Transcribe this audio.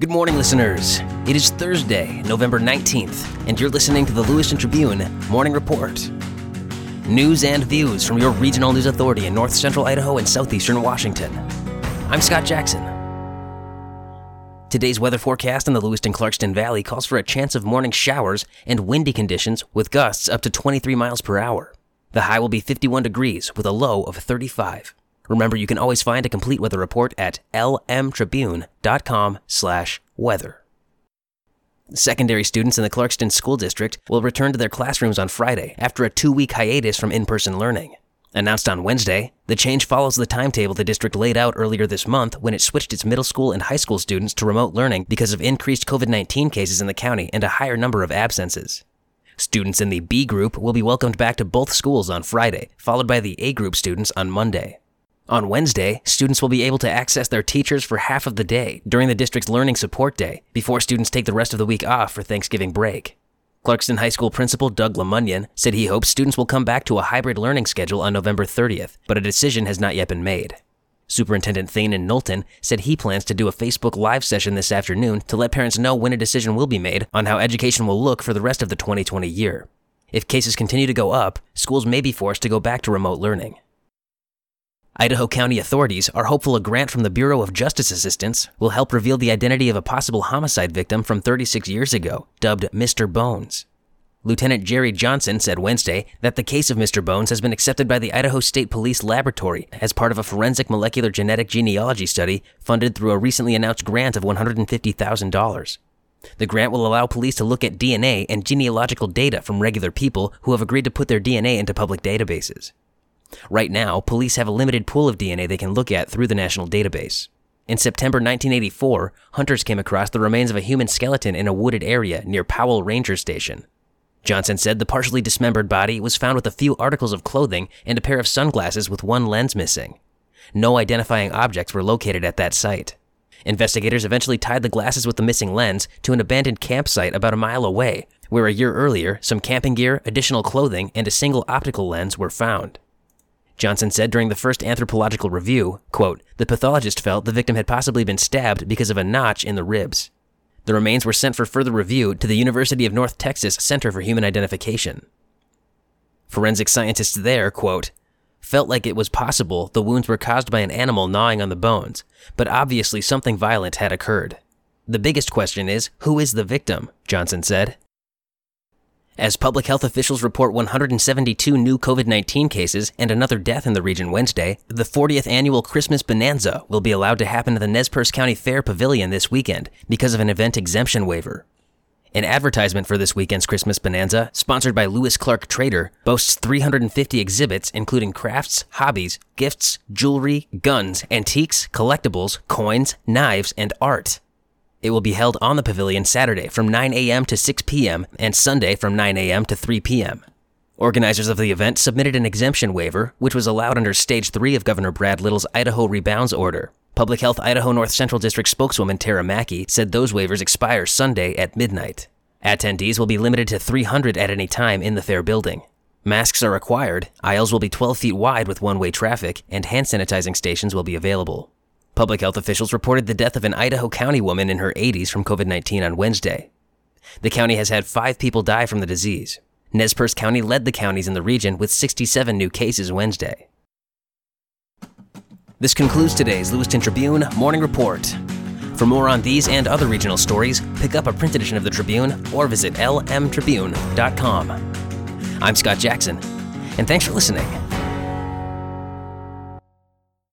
Good morning, listeners. It is Thursday, November 19th, and you're listening to the Lewiston Tribune Morning Report. News and views from your regional news authority in north central Idaho and southeastern Washington. I'm Scott Jackson. Today's weather forecast in the Lewiston Clarkston Valley calls for a chance of morning showers and windy conditions with gusts up to 23 miles per hour. The high will be 51 degrees with a low of 35. Remember, you can always find a complete weather report at lmtribune.com slash weather. Secondary students in the Clarkston School District will return to their classrooms on Friday after a two-week hiatus from in-person learning. Announced on Wednesday, the change follows the timetable the district laid out earlier this month when it switched its middle school and high school students to remote learning because of increased COVID 19 cases in the county and a higher number of absences. Students in the B group will be welcomed back to both schools on Friday, followed by the A group students on Monday. On Wednesday, students will be able to access their teachers for half of the day during the district's Learning Support Day before students take the rest of the week off for Thanksgiving break. Clarkston High School Principal Doug Lemunyon said he hopes students will come back to a hybrid learning schedule on November 30th, but a decision has not yet been made. Superintendent Thaynan Knowlton said he plans to do a Facebook Live session this afternoon to let parents know when a decision will be made on how education will look for the rest of the 2020 year. If cases continue to go up, schools may be forced to go back to remote learning. Idaho County authorities are hopeful a grant from the Bureau of Justice Assistance will help reveal the identity of a possible homicide victim from 36 years ago, dubbed Mr. Bones. Lieutenant Jerry Johnson said Wednesday that the case of Mr. Bones has been accepted by the Idaho State Police Laboratory as part of a forensic molecular genetic genealogy study funded through a recently announced grant of $150,000. The grant will allow police to look at DNA and genealogical data from regular people who have agreed to put their DNA into public databases. Right now, police have a limited pool of DNA they can look at through the national database. In September 1984, hunters came across the remains of a human skeleton in a wooded area near Powell Ranger Station. Johnson said the partially dismembered body was found with a few articles of clothing and a pair of sunglasses with one lens missing. No identifying objects were located at that site. Investigators eventually tied the glasses with the missing lens to an abandoned campsite about a mile away, where a year earlier, some camping gear, additional clothing, and a single optical lens were found. Johnson said during the first anthropological review, quote, the pathologist felt the victim had possibly been stabbed because of a notch in the ribs. The remains were sent for further review to the University of North Texas Center for Human Identification. Forensic scientists there, quote, felt like it was possible the wounds were caused by an animal gnawing on the bones, but obviously something violent had occurred. The biggest question is who is the victim? Johnson said. As public health officials report 172 new COVID 19 cases and another death in the region Wednesday, the 40th annual Christmas Bonanza will be allowed to happen at the Nez Perce County Fair Pavilion this weekend because of an event exemption waiver. An advertisement for this weekend's Christmas Bonanza, sponsored by Lewis Clark Trader, boasts 350 exhibits including crafts, hobbies, gifts, jewelry, guns, antiques, collectibles, coins, knives, and art. It will be held on the pavilion Saturday from 9 a.m. to 6 p.m. and Sunday from 9 a.m. to 3 p.m. Organizers of the event submitted an exemption waiver, which was allowed under Stage 3 of Governor Brad Little's Idaho Rebounds Order. Public Health Idaho North Central District spokeswoman Tara Macke said those waivers expire Sunday at midnight. Attendees will be limited to 300 at any time in the fair building. Masks are required, aisles will be 12 feet wide with one way traffic, and hand sanitizing stations will be available. Public health officials reported the death of an Idaho County woman in her 80s from COVID 19 on Wednesday. The county has had five people die from the disease. Nez Perce County led the counties in the region with 67 new cases Wednesday. This concludes today's Lewiston Tribune Morning Report. For more on these and other regional stories, pick up a print edition of the Tribune or visit lmtribune.com. I'm Scott Jackson, and thanks for listening.